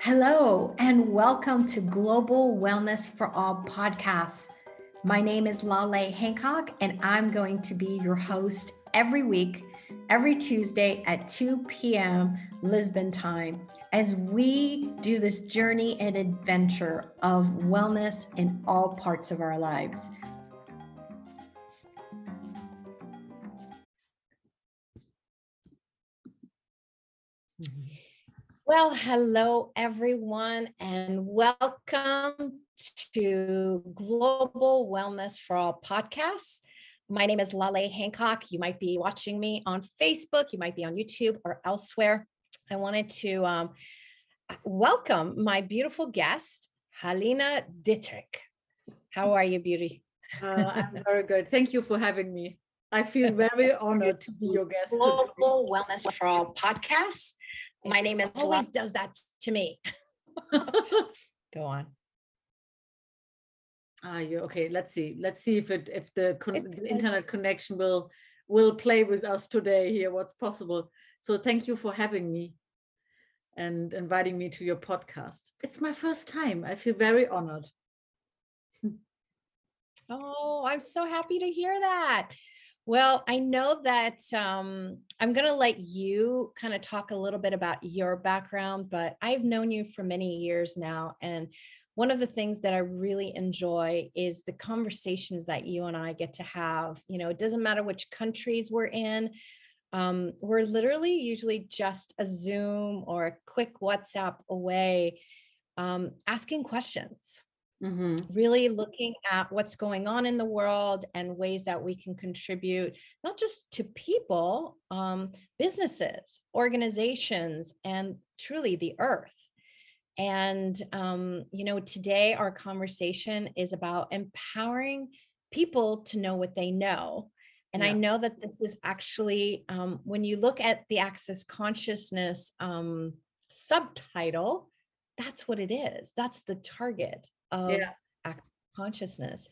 Hello, and welcome to Global Wellness for All podcasts. My name is Lale Hancock, and I'm going to be your host every week, every Tuesday at 2 p.m. Lisbon time, as we do this journey and adventure of wellness in all parts of our lives. Well, hello, everyone, and welcome to Global Wellness for All podcasts. My name is Lale Hancock. You might be watching me on Facebook, you might be on YouTube or elsewhere. I wanted to um, welcome my beautiful guest, Halina Dietrich. How are you, beauty? Uh, I'm very good. Thank you for having me. I feel very honored to be your guest. Global today. Wellness for All podcasts. My name is always does that to me. Go on. Ah, you okay? Let's see. Let's see if it if the, con- the internet connection will will play with us today here. What's possible? So thank you for having me and inviting me to your podcast. It's my first time. I feel very honored. oh, I'm so happy to hear that. Well, I know that um, I'm going to let you kind of talk a little bit about your background, but I've known you for many years now. And one of the things that I really enjoy is the conversations that you and I get to have. You know, it doesn't matter which countries we're in, um, we're literally usually just a Zoom or a quick WhatsApp away um, asking questions Mm-hmm. Really looking at what's going on in the world and ways that we can contribute, not just to people, um, businesses, organizations, and truly the earth. And, um, you know, today our conversation is about empowering people to know what they know. And yeah. I know that this is actually, um, when you look at the Access Consciousness um, subtitle, that's what it is. That's the target of yeah. consciousness.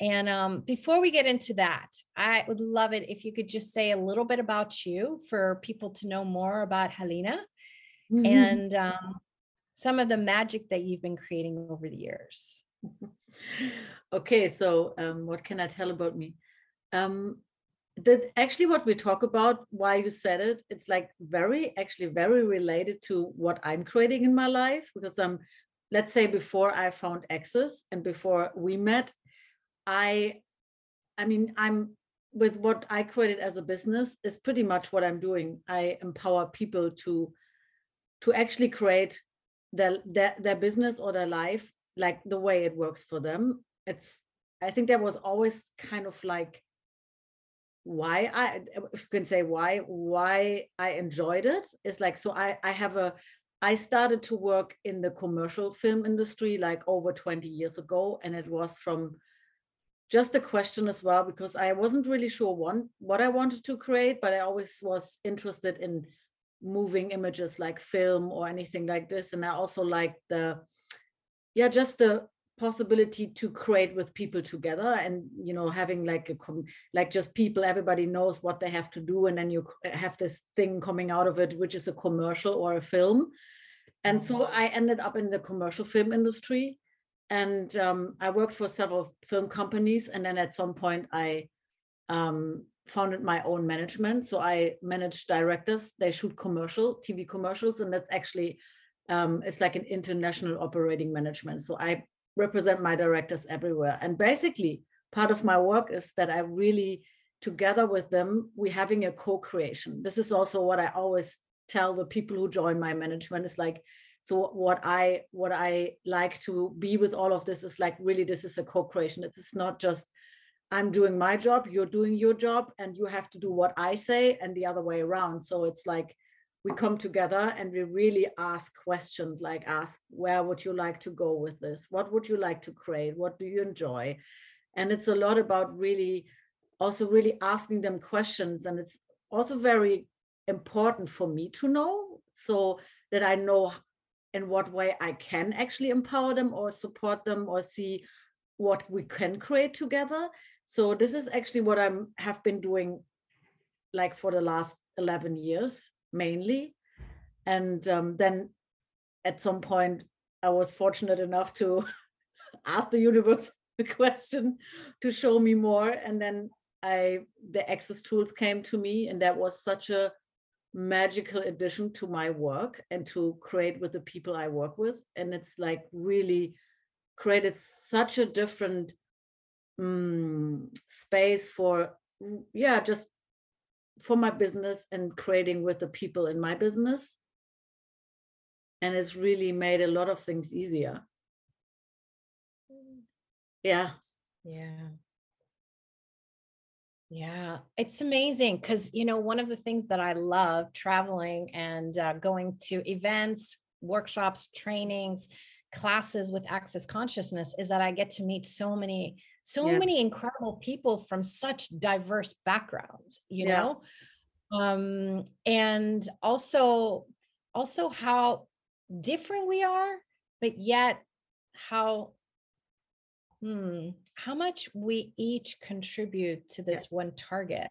And um, before we get into that, I would love it if you could just say a little bit about you for people to know more about Halina mm-hmm. and um, some of the magic that you've been creating over the years. okay, so um, what can I tell about me? Um, that actually what we talk about, why you said it, it's like very, actually very related to what I'm creating in my life because I'm let's say before I found Access and before we met, I, I mean, I'm with what I created as a business is pretty much what I'm doing. I empower people to, to actually create their, their, their business or their life like the way it works for them. It's, I think that was always kind of like why I, if you can say why, why I enjoyed it is like, so I, I have a, I started to work in the commercial film industry like over 20 years ago. And it was from just a question as well, because I wasn't really sure one, what I wanted to create, but I always was interested in moving images like film or anything like this. And I also like the, yeah, just the possibility to create with people together and you know having like a like just people everybody knows what they have to do and then you have this thing coming out of it which is a commercial or a film. And so mm-hmm. i ended up in the commercial film industry and um, i worked for several film companies and then at some point i um, founded my own management. So i manage directors. They shoot commercial tv commercials and that's actually um, it's like an international operating management. So i represent my directors everywhere. And basically, part of my work is that I really, together with them, we're having a co-creation. This is also what I always tell the people who join my management is like, so what I what I like to be with all of this is like really this is a co-creation. It is not just I'm doing my job, you're doing your job, and you have to do what I say and the other way around. So it's like we come together and we really ask questions like ask where would you like to go with this? What would you like to create? What do you enjoy? And it's a lot about really also really asking them questions and it's also very important for me to know so that i know in what way i can actually empower them or support them or see what we can create together. So this is actually what i have been doing like for the last 11 years mainly. And um, then at some point I was fortunate enough to ask the universe a question to show me more. And then I the access tools came to me, and that was such a magical addition to my work and to create with the people I work with. And it's like really created such a different um, space for mm, yeah, just for my business and creating with the people in my business. And it's really made a lot of things easier. Yeah. Yeah. Yeah, it's amazing because, you know, one of the things that I love traveling and uh, going to events, workshops, trainings, classes with Access Consciousness is that I get to meet so many, so Yeah. many incredible people from such diverse backgrounds, you Yeah. know? Um, and also, also how different we are, but yet how Hmm, how much we each contribute to Yeah. this one target,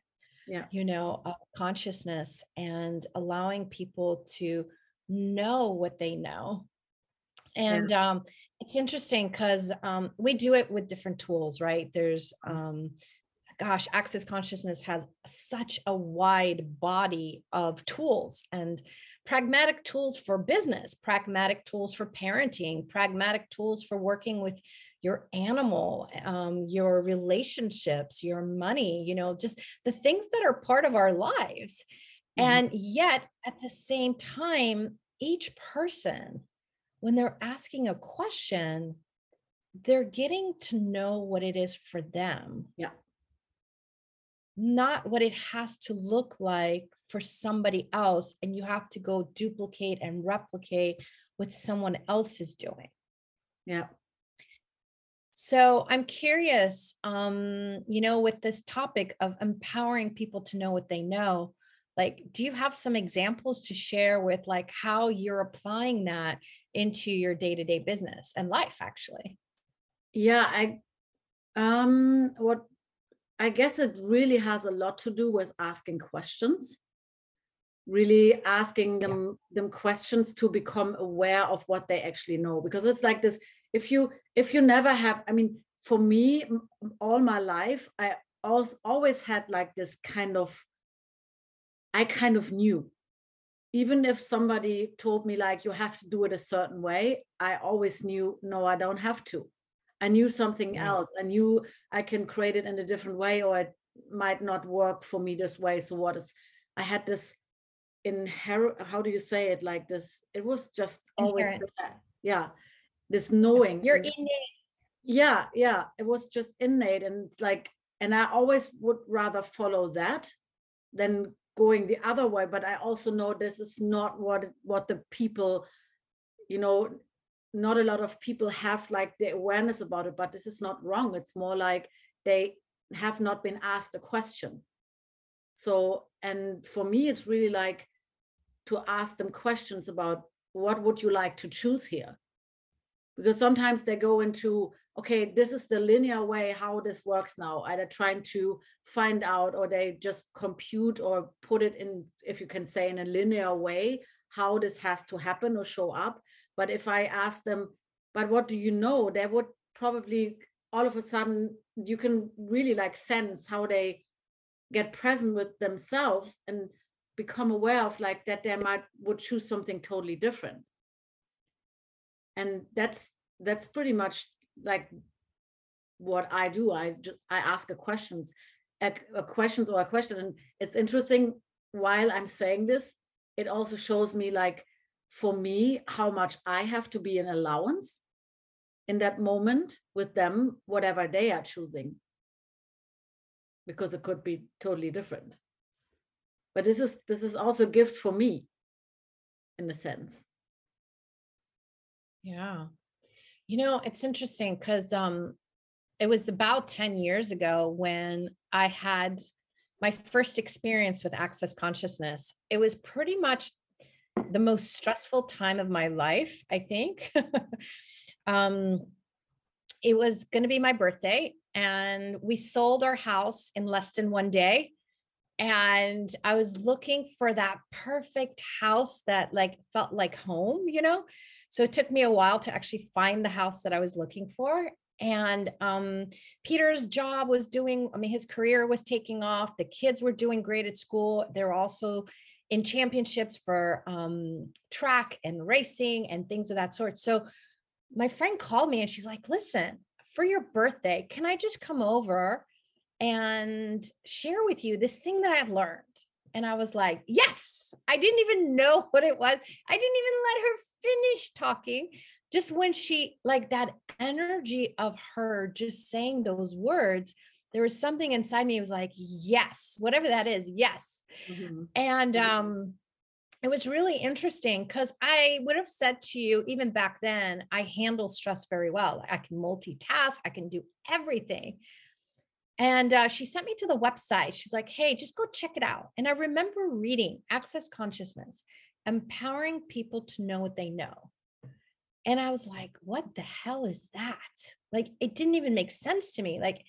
Yeah. you know, of consciousness and allowing people to know what they know. Yeah. And um, it's interesting because um, we do it with different tools, right? There's, Mm. um, gosh, Access Consciousness has such a wide body of tools and pragmatic tools for business, pragmatic tools for parenting, pragmatic tools for working with your animal, um, your relationships, your money, you know, just the things that are part of our lives. Mhm. And yet, at the same time, each person, when they're asking a question, they're getting to know what it is for them, Yeah. not what it has to look like for somebody else. And you have to go duplicate and replicate what someone else is doing. Yeah. So I'm curious, um, you know, with this topic of empowering people to know what they know, like, do you have some examples to share with like how you're applying that into your day-to-day business and life, actually? Yeah. I um what I guess it really has a lot to do with asking questions. Really asking Yeah. them them questions to become aware of what they actually know. Because it's like this, if you if you never have, I mean, for me, all my life, I always always had like this kind of, I kind of knew. Even if somebody told me like you have to do it a certain way, I always knew, no, I don't have to. I knew something Yeah. else. I knew I can create it in a different way, or it might not work for me this way. So what is I had this inherent how do you say it like this? It was just always there. Yeah. This knowing. You're innate. yeah, yeah. It was just innate and like, and I always would rather follow that than going the other way. But I also know this is not what what the people, you know, not a lot of people have like the awareness about it, but this is not wrong. It's more like they have not been asked a question. So, and for me, it's really like to ask them questions about what would you like to choose here? Because sometimes they go into, okay, this is the linear way how this works now. Either trying to find out or they just compute or put it in, if you can say, in a linear way, how this has to happen or show up. But if I ask them, but what do you know? They would probably all of a sudden you can really like sense how they get present with themselves and become aware of like that they might would choose something totally different and that's that's pretty much like what i do. I i ask a questions a, a questions or a question and it's interesting while i'm saying this it also shows me like for me how much i have to be an allowance in that moment with them whatever they are choosing. Because it could be totally different. But this is this is also a gift for me in a sense Yeah. You know, it's interesting because um it was about 10 years ago when I had my first experience with access consciousness. It was pretty much the most stressful time of my life, I think. um it was going to be my birthday and we sold our house in less than one day and I was looking for that perfect house that like felt like home, you know? So it took me a while to actually find the house that I was looking for. And um, Peter's job was doing, I mean, his career was taking off. The kids were doing great at school. They were also in championships for um, track and racing and things of that sort. So my friend called me and she's like, listen, for your birthday, can I just come over and share with you this thing that I've learned. And I was like, yes, I didn't even know what it was. I didn't even let her finish talking. Just when she, like that energy of her just saying those words, there was something inside me. It was like, yes, whatever that is, yes. Mm-hmm. And um, it was really interesting because I would have said to you, even back then, I handle stress very well. I can multitask, I can do everything. And uh, she sent me to the website. She's like, hey, just go check it out. And I remember reading Access Consciousness, empowering people to know what they know. And I was like, what the hell is that? Like, it didn't even make sense to me. Like,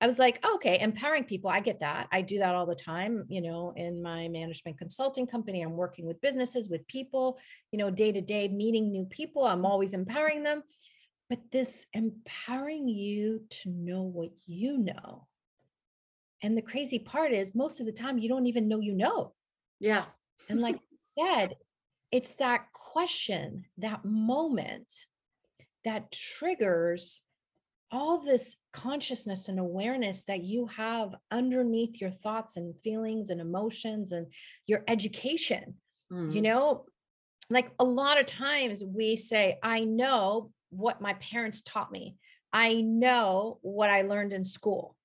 I was like, oh, okay, empowering people. I get that. I do that all the time, you know, in my management consulting company. I'm working with businesses, with people, you know, day to day, meeting new people. I'm always empowering them but this empowering you to know what you know. And the crazy part is, most of the time, you don't even know you know. Yeah. And like said, it's that question, that moment that triggers all this consciousness and awareness that you have underneath your thoughts and feelings and emotions and your education. Mm. You know, like a lot of times we say, I know, what my parents taught me. I know what I learned in school.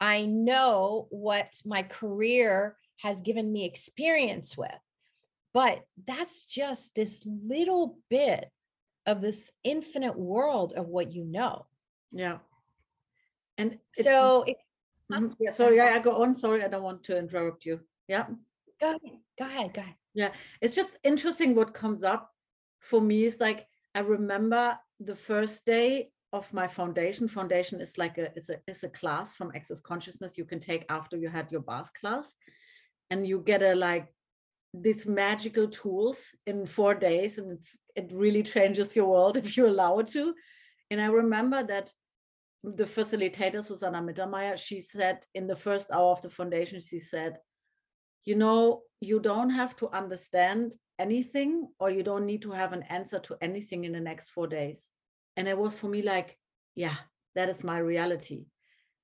I know what my career has given me experience with. But that's just this little bit of this infinite world of what you know. Yeah. And so, it, mm-hmm. yeah, sorry, yeah, I go on. Sorry, I don't want to interrupt you. Yeah. Go ahead. Go ahead. Go ahead. Yeah. It's just interesting what comes up for me is like, I remember the first day of my foundation. Foundation is like a it's a it's a class from access consciousness you can take after you had your bars class. And you get a like these magical tools in four days and it's it really changes your world if you allow it to. And i remember that the facilitator susanna mittermaier she said in the first hour of the foundation she said you know you don't have to understand anything or you don't need to have an answer to anything in the next four days. And it was for me like yeah that is my reality.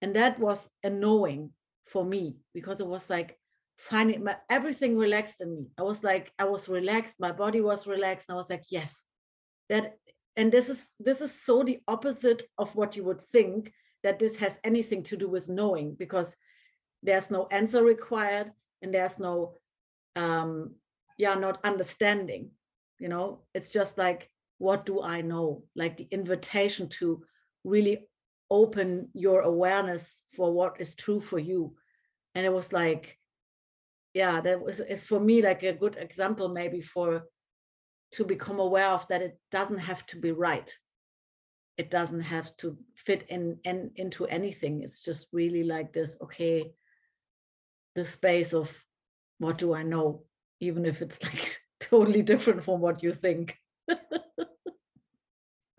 And that was a knowing for me because it was like finding my everything relaxed in me. I was like i was relaxed my body was relaxed and i was like yes that and this is this is so the opposite of what you would think that this has anything to do with knowing because there's no answer required and there's no um yeah not understanding you know? It's just like what do i know? Like the invitation to really open your awareness for what is true for you. And it was like yeah that was it's for me like a good example maybe for to become aware of that it doesn't have to be right. It doesn't have to fit in, in into anything. It's just really like this okay the space of what do i know even if it's like totally different from what you think.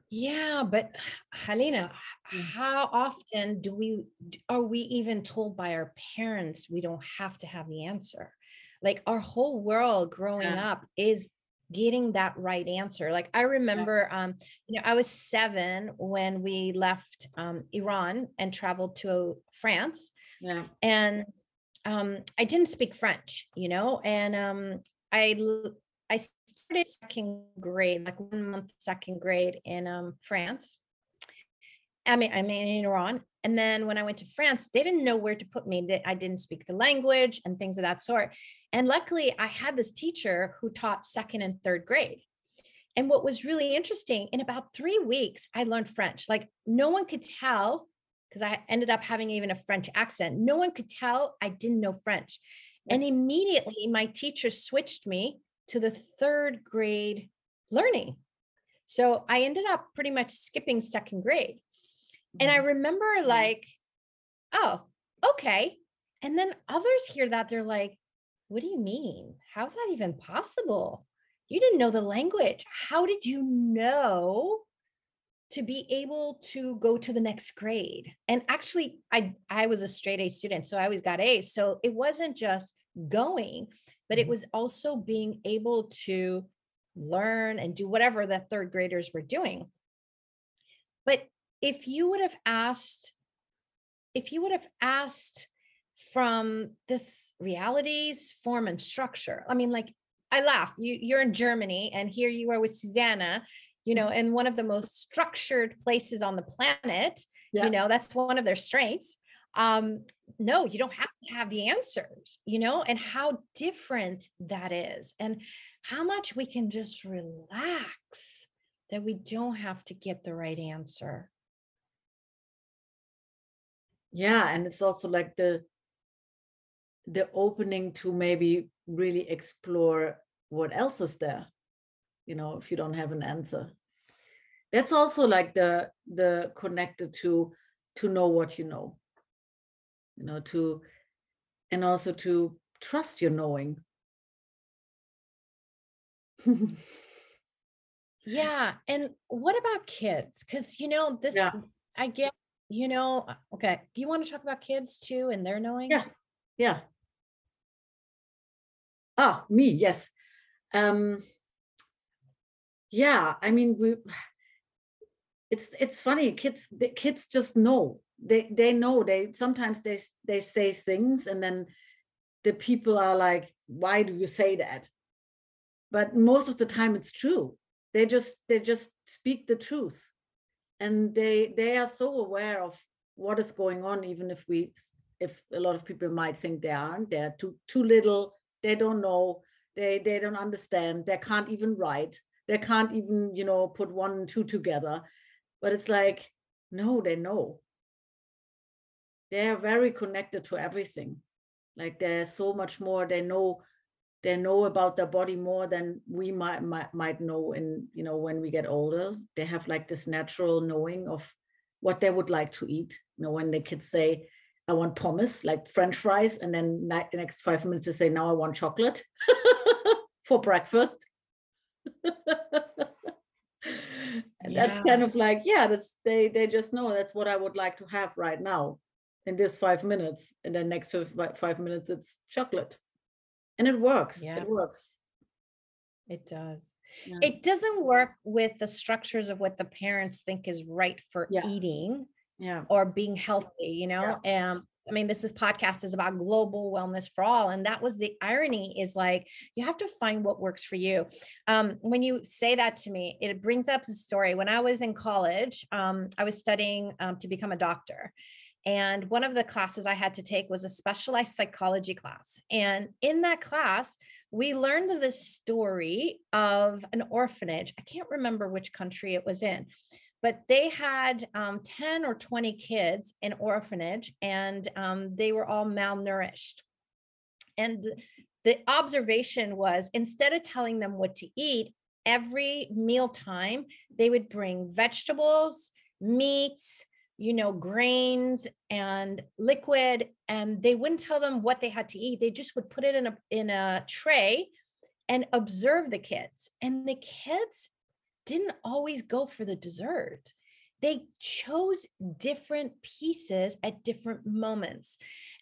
yeah, but Helena, mm. how often do we are we even told by our parents we don't have to have the answer? Like our whole world growing yeah. up is getting that right answer. Like I remember yeah. um you know I was 7 when we left um Iran and traveled to France. Yeah. And um, I didn't speak French, you know, and um, I I started second grade, like one month second grade in um, France. I mean, I mean in Iran, and then when I went to France, they didn't know where to put me. They, I didn't speak the language and things of that sort. And luckily, I had this teacher who taught second and third grade. And what was really interesting, in about three weeks, I learned French. Like no one could tell because I ended up having even a French accent. No one could tell I didn't know French. And immediately my teacher switched me to the third grade learning. So I ended up pretty much skipping second grade. And I mm-hmm. remember like, oh, okay. And then others hear that they're like, what do you mean? How's that even possible? You didn't know the language. How did you know to be able to go to the next grade? And actually, I I was a straight A student, so I always got A's. So it wasn't just going, but it Mhm. was also being able to learn and do whatever the third graders were doing. But if you would have asked, if you would have asked from this realities, form, and structure, I mean, like I laugh. You you're in Germany, and here you are with Susanna, you know, in one of the most structured places on the planet. Yeah. You know, that's one of their strengths. Um, no, you don't have to have the answers, you know, and how different that is, and how much we can just relax that we don't have to get the right answer. Yeah, and it's also like the the opening to maybe really explore what else is there, you know, if you don't have an answer. That's also like the the connected to to know what you know, you know, to and also to trust your knowing. Yeah. And what about kids? Because, you know, this, Yeah, I get, you know, uh, okay. Do you want to talk about kids too and their knowing? yeah, yeah. Ah, me, yes. Um, yeah, I mean, we it's it's funny kids kids just know. They they know they sometimes they they say things and then the people are like why do you say that? But most of the time it's true. They just they just speak the truth. And they they are so aware of what is going on even if we if a lot of people might think they aren't. They're too too little. They don't know. They they don't understand. They can't even write. They can't even you know put one and two together but it's like no they know. They are very connected to everything. Like there's so much more they know they know about their body more than we might, might might know in you know when we get older. They have like this natural knowing of what they would like to eat. You know when the kids say i want pommes like french fries and then the next five minutes they say now i want chocolate for breakfast and that's kind of like yeah that's they they just know that's what i would like to have right now in this five minutes and then next five, minutes it's chocolate. And it works Yeah, it works. It does. yeah. It doesn't work with the structures of what the parents think is right for yeah. eating yeah. or being healthy, you yeah. Know? Um, I mean, this is podcast is about global wellness for all. And that was the irony is like you have to find what works for you. Um, when you say that to me, it brings up the story. When I was in college, um, I was studying um, to become a doctor. And one of the classes I had to take was a specialized psychology class. And in that class, we learned the story of an orphanage. I can't remember which country it was in, but they had um, 10 or 20 kids in orphanage and um, they were all malnourished. And the observation was instead of telling them what to eat, every mealtime, they would bring vegetables, meats, you know, grains and liquid, and they wouldn't tell them what they had to eat. They just would put it in a in a tray and observe the kids. And the kids didn't always go for the dessert. They chose different pieces at different moments.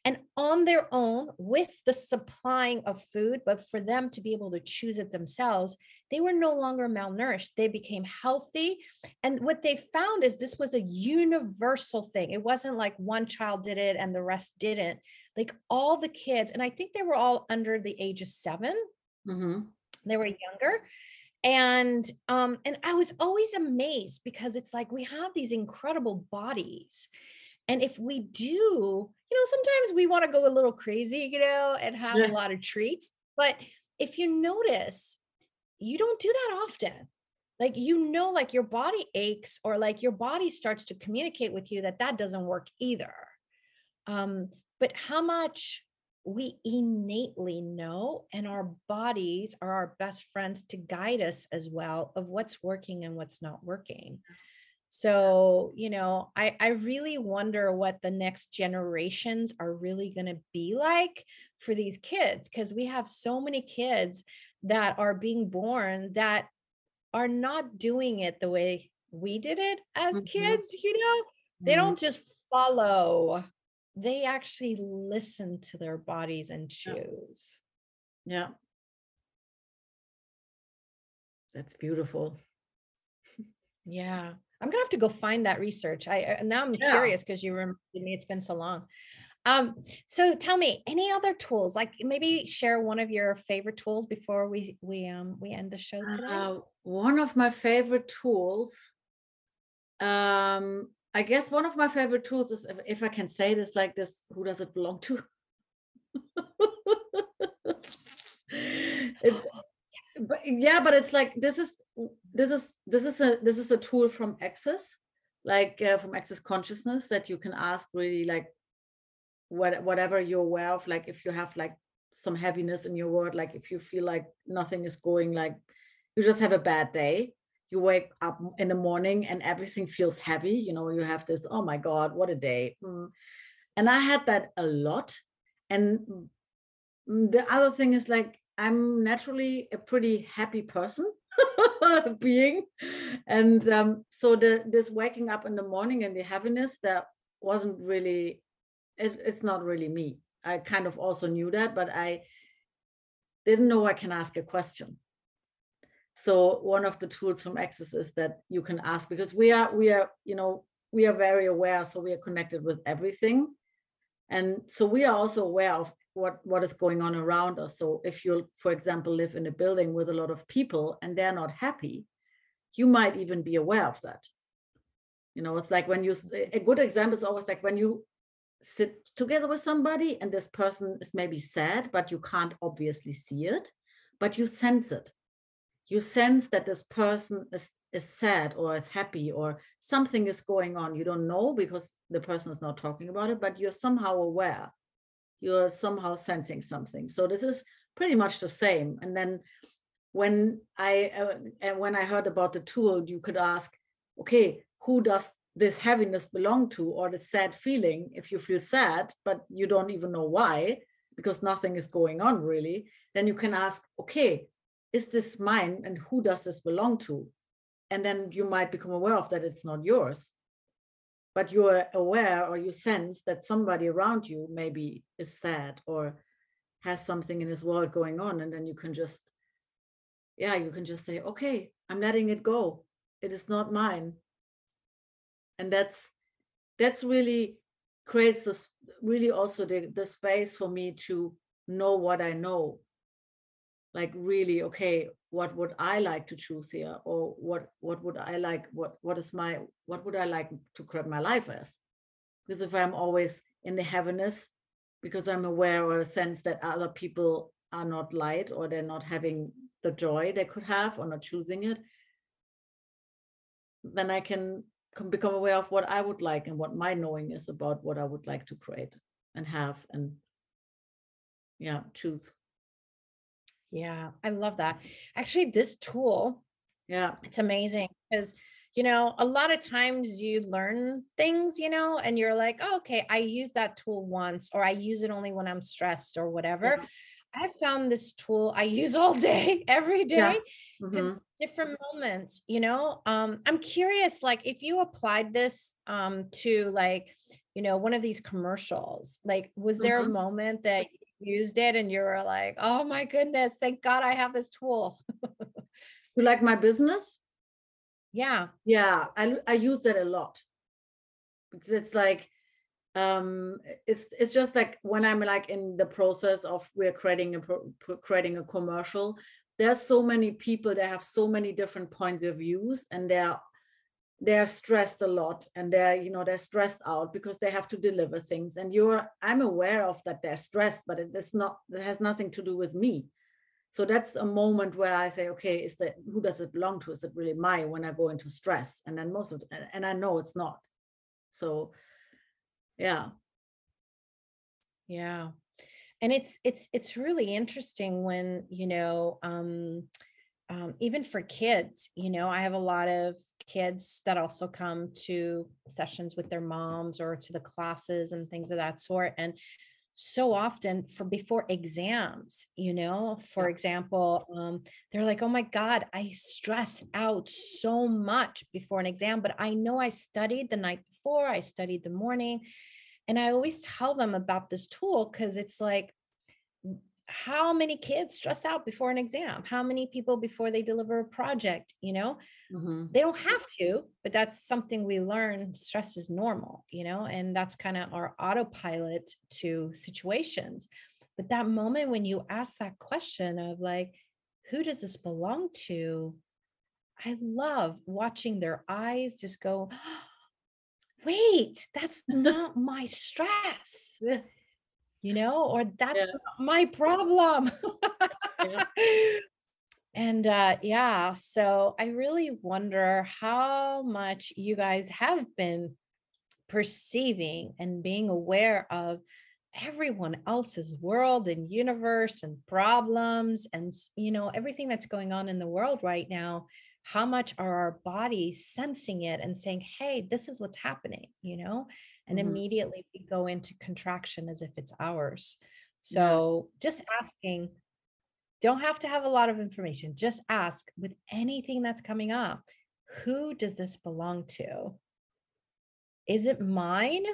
And on their own, with the supplying of food, but for them to be able to choose it themselves, they were no longer malnourished. They became healthy. And what they found is this was a universal thing. It wasn't like one child did it and the rest didn't. Like all the kids, and I think they were all under the age of seven, hmm they were younger and um and i was always amazed because it's like we have these incredible bodies. And if we do you know sometimes we want to go a little crazy you know and have a lot of treats but if you notice you don't do that often. Like you know like your body aches or like your body starts to communicate with you that that doesn't work either. Um, but how much we innately know and our bodies are our best friends to guide us as well of what's working and what's not working So, you know, I, I really wonder what the next generations are really going to be like for these kids because we have so many kids that are being born that are not doing it the way we did it as Mhm. kids, you know? They Mhm. don't just follow, they actually listen to their bodies and choose. Yeah. That's beautiful. Yeah. I'm gonna have to go find that research. I, I now I'm Yeah. curious because you reminded me it's been so long. Um, so tell me any other tools, like maybe share one of your favorite tools before we we um we end the show today. Uh, one of my favorite tools, um, I guess one of my favorite tools is if, if I can say this like this, who does it belong to? it's but yeah, but it's like this is this is this is a this is a tool from Access, like uh, from Access Consciousness that you can ask really like what whatever you're aware of, like if you have like some heaviness in your world, like if you feel like nothing is going like you just have a bad day you wake up in the morning and everything feels heavy you know you have this oh my god what a day. Mm. and i had that a lot. And the other thing is like i'm naturally a pretty happy person being. And um, so the this waking up in the morning and the heaviness that wasn't really it, it's not really me. I kind of also knew that but i didn't know i can ask a question so one of the tools from access is that you can ask because we are we are you know we are very aware so we are connected with everything. And so we are also aware of what what is going on around us. So if you for example live in a building with a lot of people and they're not happy you might even be aware of that. You know it's like when you a good example is always like when you sit together with somebody and this person is maybe sad but you can't obviously see it but you sense it you sense that this person is is sad or is happy or something is going on. You don't know because the person is not talking about it but you're somehow aware. You're somehow sensing something. So this is pretty much the same. And then when i uh, when i heard about the tool you could ask okay who does this heaviness belong to or the sad feeling if you feel sad but you don't even know why because nothing is going on really? Then you can ask okay is this mine and who does this belong to? And then you might become aware of that it's not yours. But you're aware or you sense that somebody around you maybe is sad or has something in his world going on and then you can just yeah you can just say okay i'm letting it go. It is not mine. And that's that's really creates this really also the, the space for me to know what i know like really okay what would i like to choose here? Or what what would i like what what is my what would i like to create my life as? Because if i'm always in the heaviness because i'm aware or a sense that other people are not light or they're not having the joy they could have or not choosing it then i can, become aware of what i would like and what my knowing is about what i would like to create and have and yeah choose Yeah, I love that. Actually, this tool, yeah it's amazing because, you know, a lot of times you learn things, you know, and you're like, oh, okay, I use that tool once, or I use it only when I'm stressed or whatever. Yeah. I found this tool I use all day, every day, Yeah. Mhm. different moments, you know. Um, I'm curious, like if you applied this um to like, you know, one of these commercials, like was there a Mhm. moment that used it and you were like, oh my goodness, thank God I have this tool. you like my business Yeah. yeah I, I use that a lot because it's like um it's it's just like when i'm like in the process of we're creating a pro- creating a commercial there's so many people that have so many different points of views and they're they're stressed a lot and they're you know they're stressed out because they have to deliver things. And you're i'm aware of that they're stressed but it is not it has nothing to do with me. So that's a moment where i say okay is that who does it belong to? Is it really my when i go into stress? And then most of the, and i know it's not. So yeah. Yeah. And it's it's it's really interesting when, you know, um um, even for kids, you know, I have a lot of kids that also come to sessions with their moms or to the classes and things of that sort. And so often for before exams you know for example um, they're like oh my god i stress out so much before an exam but i know i studied the night before i studied the morning and i always tell them about this tool because it's like how many kids stress out before an exam? How many people before they deliver a project you know? Mhm. they don't have to but that's something we learn stress is normal you know and that's kind of our autopilot to situations. But that moment when you ask that question of like who does this belong to? I love watching their eyes just go wait that's not my stress. You know or that's Yeah. my problem Yeah. and uh yeah so i really wonder how much you guys have been perceiving and being aware of everyone else's world and universe and problems and you know everything that's going on in the world right now how much are our bodies sensing it and saying hey this is what's happening you know and Mhm. immediately we go into contraction as if it's ours Yeah. so just asking don't have to have a lot of information just ask with anything that's coming up who does this belong to is it mine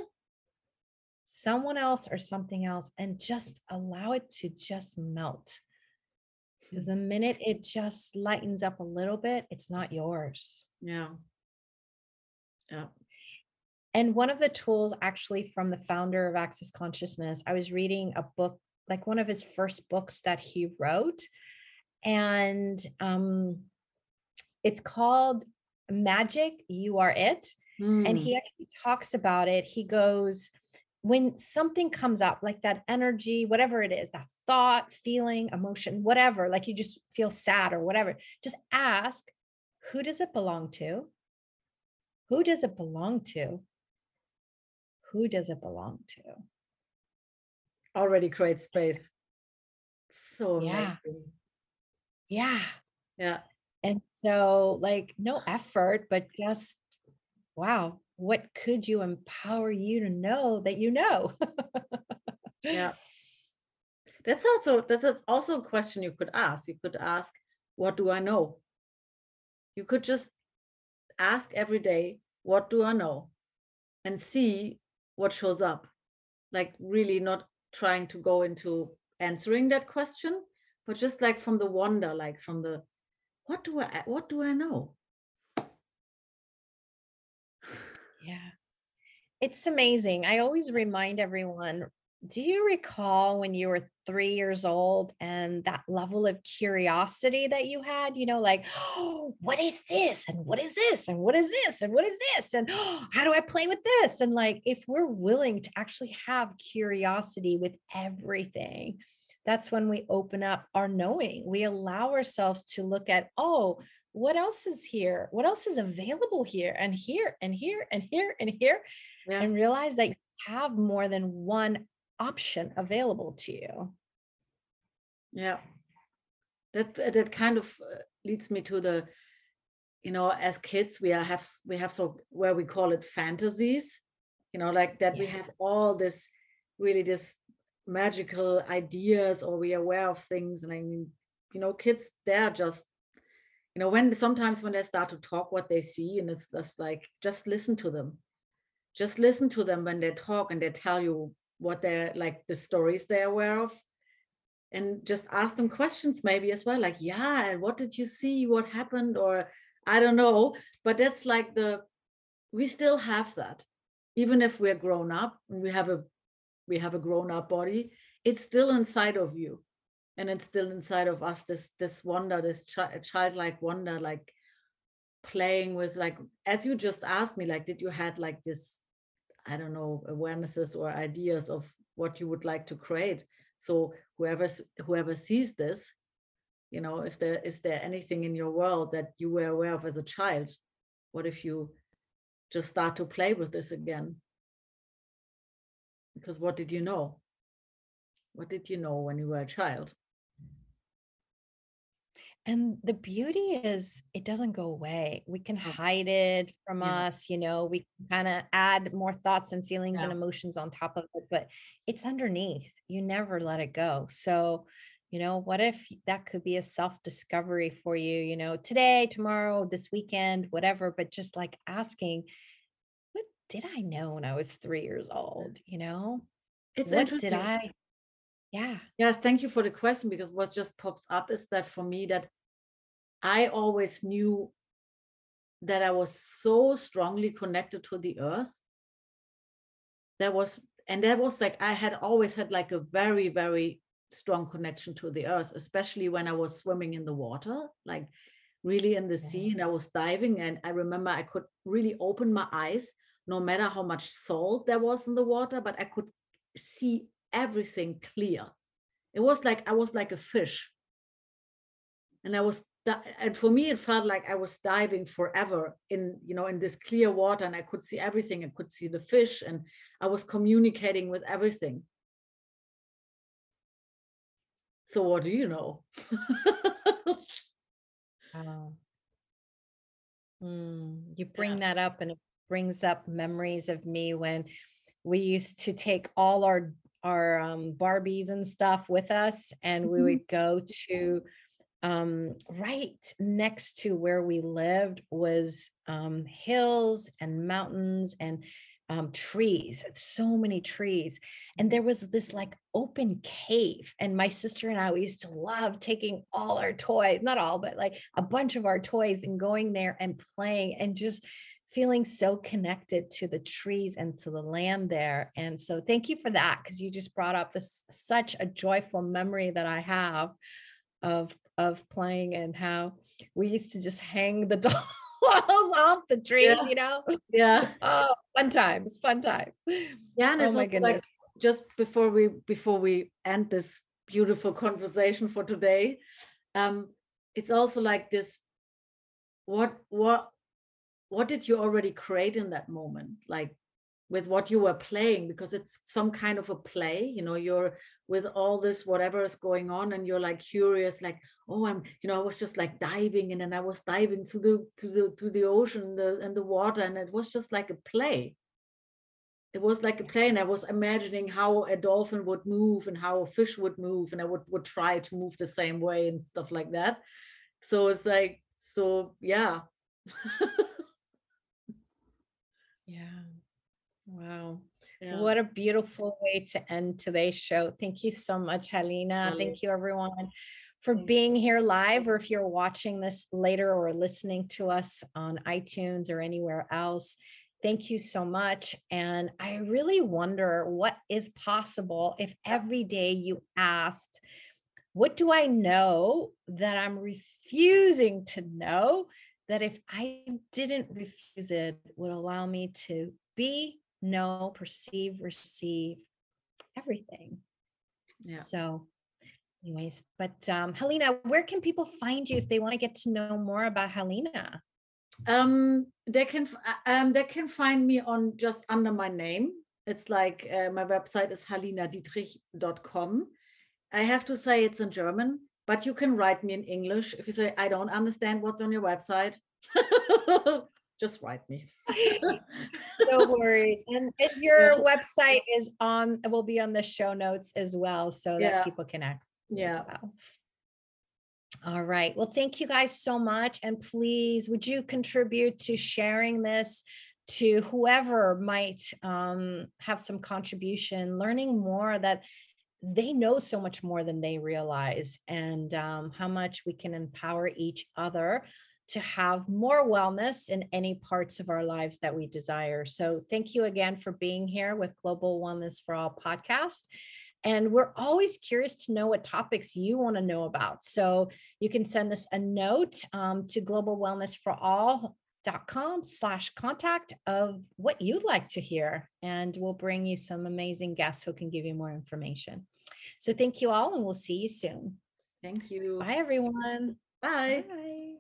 someone else or something else and just allow it to just melt because the minute it just lightens up a little bit it's not yours Yeah. Yeah. And one of the tools actually from the founder of access consciousness i was reading a book like one of his first books that he wrote and um it's called magic you are it and Mm. he actually talks about it. He goes when something comes up like that energy whatever it is that thought feeling emotion whatever like you just feel sad or whatever just ask who does it belong to? Who does it belong to who does it belong to Already create space. So Yeah. amazing. yeah Yeah. and so like no effort but just wow what could you empower you to know that you know Yeah. That's also that's that's also a question you could ask. You could ask, what do I know? You could just ask every day, what do I know? And see what shows up. Like really not trying to go into answering that question, but just like from the wonder, like from the what do I what do I know? Yeah. It's amazing. I always remind everyone do you recall when you were three years old and that level of curiosity that you had? You know, like, oh, what is this? And what is this? And what is this? And what is this? And oh, how do I play with this? And like, if we're willing to actually have curiosity with everything, that's when we open up our knowing. We allow ourselves to look at, oh, what else is here? What else is available here and here and here and here and here? Yeah. And realize that you have more than one option available to you. Yeah. That that kind of uh, leads me to the, you know, as kids we are have we have so where we call it fantasies, you know, like that we have all this really this magical ideas or we are aware of things. And I mean, you know, kids they're just, you know, when sometimes when they start to talk what they see, and it's just like just listen to them. Just listen to them when they talk and they tell you what they're like the stories they're aware of and just ask them questions maybe as well like yeah and what did you see? What happened? or i don't know. But that's like the we still have that. Even if we're grown up and we have a we have a grown up body it's still inside of you. And it's still inside of us this this wonder this chi- childlike wonder like playing with like as you just asked me like did you had like this i don't know awarenesses or ideas of what you would like to create. So whoever whoever sees this you know if there is there anything in your world that you were aware of as a child what if you just start to play with this again? Because what did you know? What did you know when you were a child and the beauty is it doesn't go away. We can hide it from Yeah. us you know we kind of add more thoughts and feelings and emotions on top of it but it's underneath. You never let it go. So you know what if that could be a self discovery for you you know today tomorrow this weekend whatever but just like asking what did i know when i was 3 years old? you know? It's what interesting. did i yeah Yes, thank you for the question because what just pops up is that for me that I always knew that I was so strongly connected to the earth. That was and that was like I had always had like a very very strong connection to the earth, especially when I was swimming in the water, like really in the sea and I was diving and I remember I could really open my eyes no matter how much salt there was in the water, but I could see everything clear. It was like i was like a fish. And i was and for me it felt like i was diving forever in you know in this clear water and i could see everything. I could see the fish and i was communicating with everything. So what do you know? Wow. Mm, you bring that up and it brings up memories of me when we used to take all our our um, Barbies and stuff with us and we Mhm. would go to um, right next to where we lived was um, hills and mountains and um, trees, so many trees. And there was this like open cave. And my sister and I, we used to love taking all our toys, not all, but like a bunch of our toys and going there and playing and just feeling so connected to the trees and to the land there. And so thank you for that because you just brought up this such a joyful memory that I have of of playing and how we used to just hang the dolls off the trees, Yeah. you know. yeah Oh, fun times, fun times. yeah and Oh my goodness. like just before we before we end this beautiful conversation for today um it's also like this what what what did you already create in that moment? Like with what you were playing because it's some kind of a play you know you're with all this whatever is going on and you're like curious like oh i'm you know i was just like diving and then i was diving to the to the to the ocean the, and the water and it was just like a play. It was like a play and i was imagining how a dolphin would move and how a fish would move and i would would try to move the same way and stuff like that. So it's like so yeah Yeah. Wow. yeah What a beautiful way to end today's show. Thank you so much, Helena. Ellie. Thank you, everyone, for Thank being here live, or if you're watching this later or listening to us on iTunes or anywhere else. Thank you so much. And I really wonder what is possible if every day you asked, What do I know that I'm refusing to know? That if I didn't refuse it, would allow me to be, know, perceive, receive everything. yeah So, anyways, but um, Helena, where can people find you if they want to get to know more about Helena? um they can uh, um they can find me on just under my name it's like uh, my website is halinadietrich.com i have to say it's in german but you can write me in english if you say i don't understand what's on your website just write me No worries. And, your website is on, will be on the show notes as well so that Yeah. people can access. Yeah. well. All right. Well, thank you guys so much. And please, would you contribute to sharing this to whoever might um, have some contribution, learning more that they know so much more than they realize, and um, how much we can empower each other to have more wellness in any parts of our lives that we desire. So, thank you again for being here with Global Wellness for All podcast. And we're always curious to know what topics you want to know about. So, you can send us a note um, to globalwellnessforall.com slash contact of what you'd like to hear. And we'll bring you some amazing guests who can give you more information. So thank you all, and we'll see you soon. thank you Bye, everyone. bye Bye.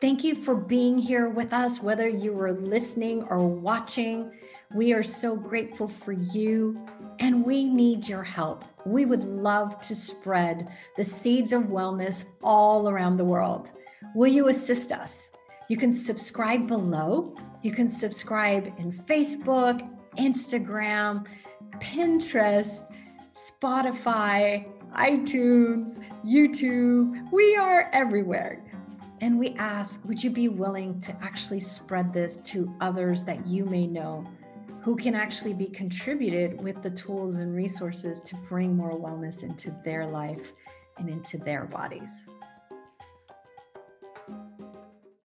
Thank you for being here with us, whether you were listening or watching. We are so grateful for you and we need your help. We would love to spread the seeds of wellness all around the world. Will you assist us? You can subscribe below. You can subscribe in Facebook, Instagram, Pinterest, Spotify, iTunes, YouTube. We are everywhere. And we ask, would you be willing to actually spread this to others that you may know who can actually be contributed with the tools and resources to bring more wellness into their life and into their bodies?